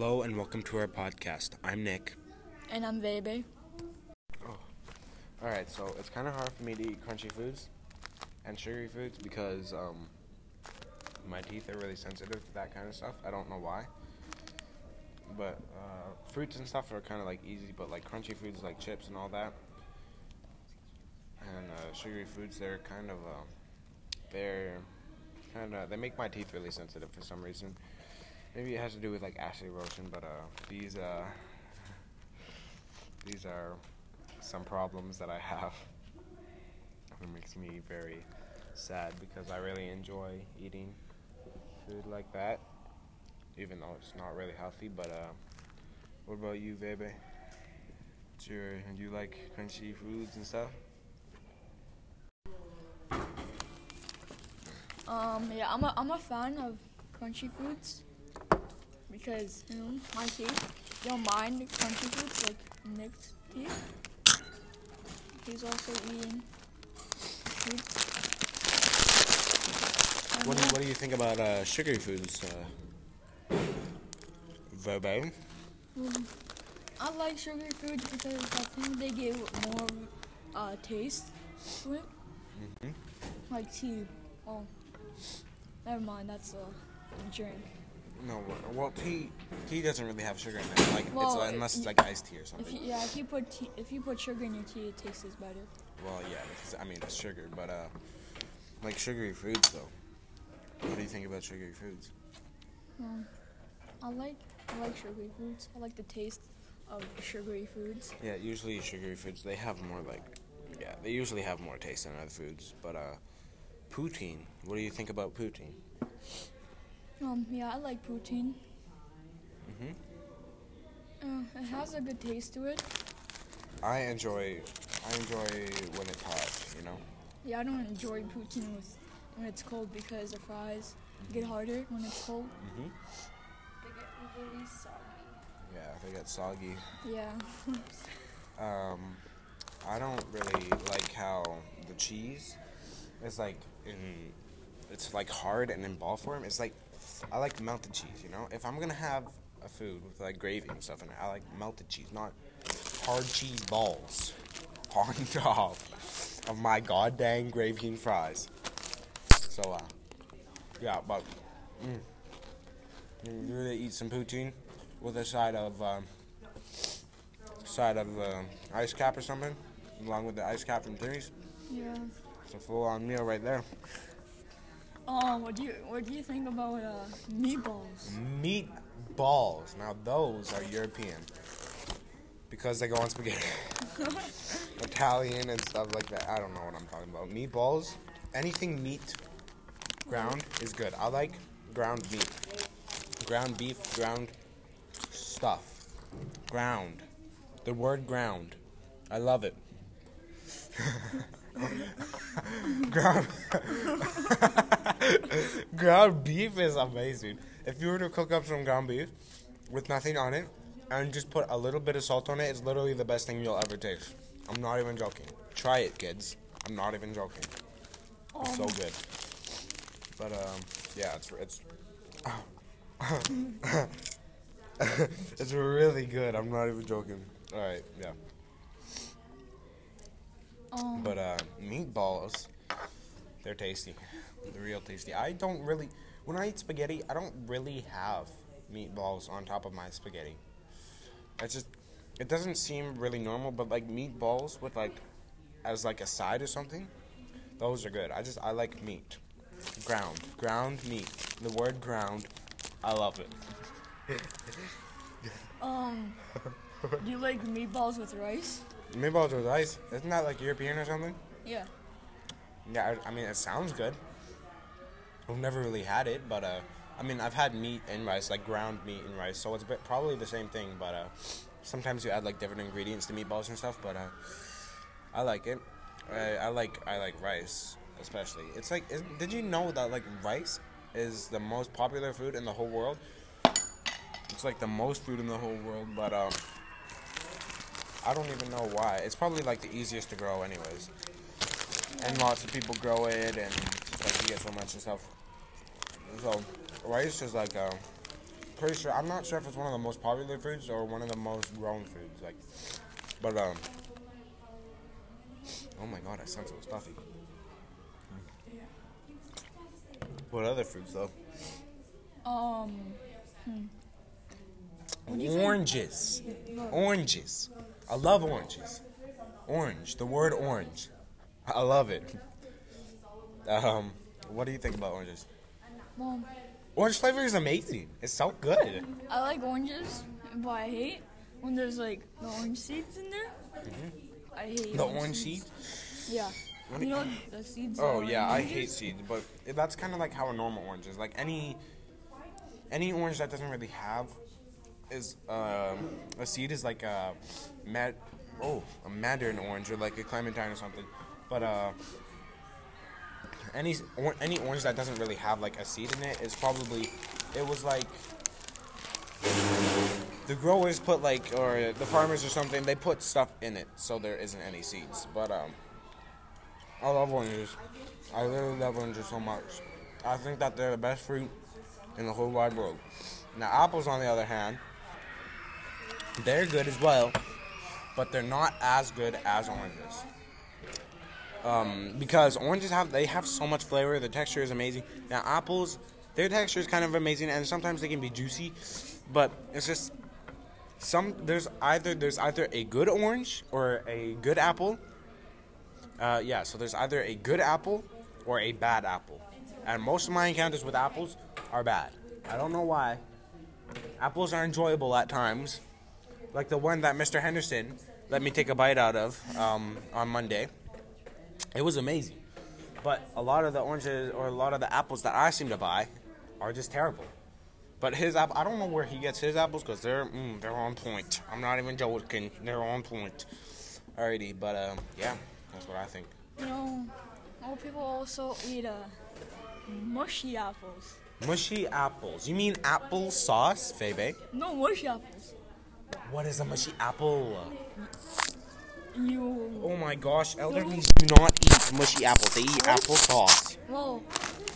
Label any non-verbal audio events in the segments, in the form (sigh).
Hello and welcome to our podcast. I'm Nick. And I'm Bebe. Alright, so it's kind of hard for me to eat crunchy foods and sugary foods because um, my teeth are really sensitive to that kind of stuff. I don't know why. But uh, fruits and stuff are kind of like easy, but like crunchy foods like chips and all that, and uh, sugary foods, they're kind of, uh, they're kind of, they make my teeth really sensitive for some reason. Maybe it has to do with like acid erosion, but uh, these, uh, these are some problems that I have. It makes me very sad because I really enjoy eating food like that, even though it's not really healthy. But uh, what about you, Bebe? Do you like crunchy foods and stuff? Um, yeah, I'm a, I'm a fan of crunchy foods because, know, my teeth don't mind crunchy foods like Nick's teeth. He's also eating foods. What do, you, what do you think about uh, sugary foods, uh, Verbo? um, I like sugary foods because I think they give more uh, taste to it. Mhm. Like tea. Oh, never mind. That's a drink. No, well- well, tea tea doesn't really have sugar in it, like Well, it's, unless it's like iced tea or If something. you, yeah, if you put tea, if you put sugar in your tea, it tastes better. Well, yeah, because I mean it's sugar, but uh, like sugary foods though. What do you think about sugary foods? Um, I like I like sugary foods. I like the taste of sugary foods. Yeah, usually sugary foods they have more like, yeah, they usually have more taste than other foods. But uh, poutine. What do you think about poutine? Um, yeah, I like poutine. Mhm. Uh, it has a good taste to it. I enjoy, I enjoy when it's hot. You know. Yeah, I don't enjoy poutine with, when it's cold because the fries get harder when it's cold. Mhm. They get really soggy. Yeah, they get soggy. Yeah. (laughs) Um, I don't really like how the cheese is like in, it's like hard and in ball form. It's like, I like melted cheese. You know, if I'm gonna have a food with like gravy and stuff in it, I like melted cheese, not hard cheese balls (laughs) on top of my goddamn gravy and fries. So, uh, yeah, but mm, you really eat some poutine with a side of. Um, side of uh, ice cap or something, along with the ice cap and Timmy's. yeah. It's a full-on meal right there. Um, what do you what do you think about uh, meatballs? Meatballs. Now those are European because they go on spaghetti. (laughs) Italian and stuff like that. I don't know what I'm talking about. Meatballs. Anything meat, ground is good. I like ground meat, ground beef, ground stuff, ground. The word ground. I love it. (laughs) (laughs) ground ground (laughs) beef is amazing. If you were to cook up some ground beef with nothing on it and just put a little bit of salt on it, it's literally the best thing you'll ever taste. I'm not even joking. Try it, kids. I'm not even joking. It's so Um, good. But um, yeah, it's it's (laughs) it's really good. I'm not even joking. All right, yeah. Um, But uh, meatballs, they're tasty. They're real tasty. I don't really, when I eat spaghetti, I don't really have meatballs on top of my spaghetti. It's just, it doesn't seem really normal. But like meatballs with like, as like a side or something, those are good. I just I like meat, ground, ground meat. The word ground, I love it. (laughs) um, do you like meatballs with rice? Meatballs with rice, isn't that like European or something? Yeah. Yeah, I, I mean, it sounds good. I've never really had it, but uh, I mean, I've had meat and rice, like ground meat and rice, so it's bit, probably the same thing. But uh, sometimes you add like different ingredients to meatballs and stuff. But uh, I like it. I, I like I like rice, especially. It's like, is, did you know that like rice is the most popular food in the whole world? It's like the most food in the whole world, but um, I don't even know why. It's probably like the easiest to grow, anyways and lots of people grow it, and like you get so much and stuff. So rice is like uh, pretty sure. I'm not sure if it's one of the most popular foods or one of the most grown foods. Like, but um. Oh my god, I sound so stuffy. What other foods though? Um, What do you think? Oranges. Oranges. I love oranges. Orange. The word orange. I love it. Um, what do you think about oranges? well, Orange flavor is amazing. It's so good. I like oranges, but I hate when there's like the orange seeds in there. I hate Mm-hmm. The orange seed. Yeah. What You know the seeds. Oh yeah, I hate seeds, but that's kind of like how a normal orange is. Like any any orange that doesn't really have is um, a seed is like a mad oh a mandarin orange or like a clementine or something. But uh, any or, any orange that doesn't really have like a seed in it is probably it was like the growers put like or the farmers or something they put stuff in it so there isn't any seeds. But um. I love oranges. I really love oranges so much. I think that they're the best fruit in the whole wide world. Now, apples, on the other hand, they're good as well, but they're not as good as oranges. Um, because oranges have they have so much flavor. The texture is amazing. Now, apples, their texture is kind of amazing, and sometimes they can be juicy, but it's just some. There's either there's either a good orange or a good apple, uh, yeah, so there's either a good apple or a bad apple. And most of my encounters with apples are bad. I don't know why. Apples are enjoyable at times. Like the one that Mr. Henderson let me take a bite out of um, on Monday. It was amazing. But a lot of the oranges or a lot of the apples that I seem to buy are just terrible. But his apple, I don't know where he gets his apples because they're mm, they're on point. I'm not even joking. They're on point. Alrighty, but um, yeah, that's what I think. You know, old people also eat uh, mushy apples. Mushy apples. You mean apple sauce, Febe? No mushy apples. What is a mushy apple? You Oh my gosh, elderlies do not eat mushy apples. They eat apple sauce. well,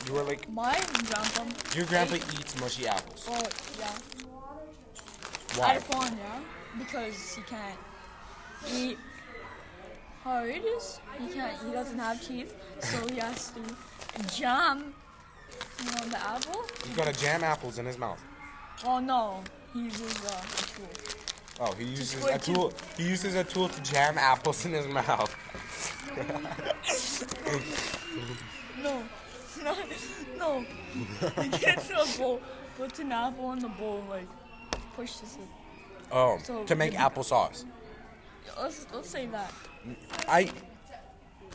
You were like, my grandpa. your grandpa eats mushy apples. Well, yeah. Why? Farm, yeah, because he can't eat hard. He can't. He doesn't have teeth, so he has to jam. You know the apple. He's gotta jam apples in his mouth. Oh no, he uses uh, a tool. Oh, he uses a tool. He uses a tool to jam apples in his mouth. No, no, no. He gets a bowl, puts an apple in the bowl, like pushes it. Oh, So, to make maybe- applesauce. Let's let's say that. I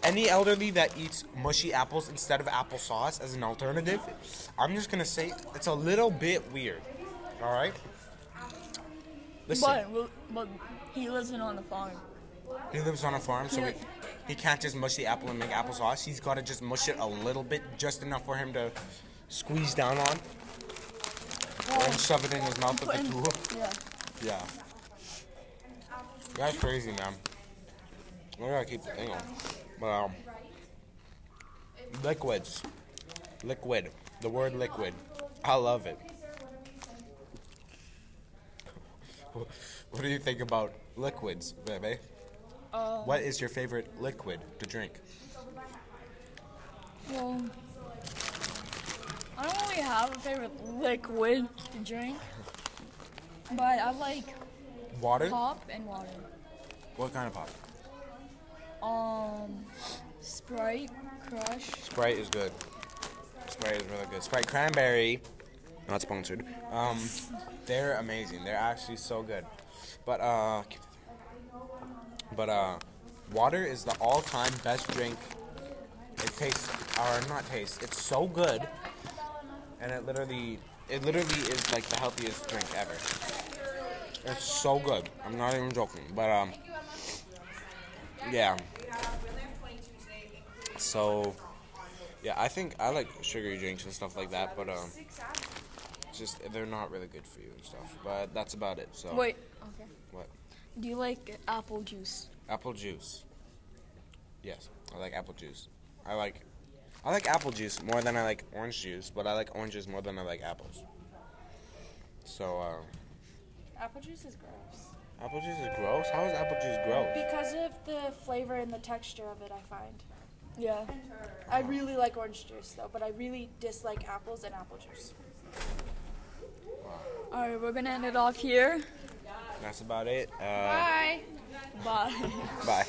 any elderly that eats mushy apples instead of applesauce as an alternative, I'm just gonna say it's a little bit weird. All right. Listen, But but he lives in on the farm. he lives on a farm, so he, he can't just mush the apple and make applesauce. He's got to just mush it a little bit, just enough for him to squeeze down on, Well, and shove it in his mouth with a tool. Yeah. Yeah. That's crazy, man. I gotta keep the thing on. But, um, liquids. Liquid. The word liquid. I love it. What do you think about liquids, Bebe? Uh, What is your favorite liquid to drink? Well, I don't really have a favorite liquid to drink, but I like Water? pop and water. What kind of pop? Um, Sprite, Crush. Sprite is good. Sprite is really good. Sprite cranberry, not sponsored. Um, they're amazing. They're actually so good. But uh, but uh, water is the all-time best drink. It tastes, or not taste. It's so good, and it literally, it literally is like the healthiest drink ever. It's so good. I'm not even joking. But um, yeah. So, yeah, I think I like sugary drinks and stuff like that, but um, just they're not really good for you and stuff. But that's about it. So wait, okay. What? Do you like apple juice? Apple juice. Yes, I like apple juice. I like I like apple juice more than I like orange juice, but I like oranges more than I like apples. So uh, apple juice is gross. Apple juice is gross. How is apple juice gross? Because of the flavor and the texture of it, I find. Yeah. I really like orange juice though, but I really dislike apples and apple juice. All right, we're gonna end it off here. That's about it. Uh, Bye. Bye. Bye.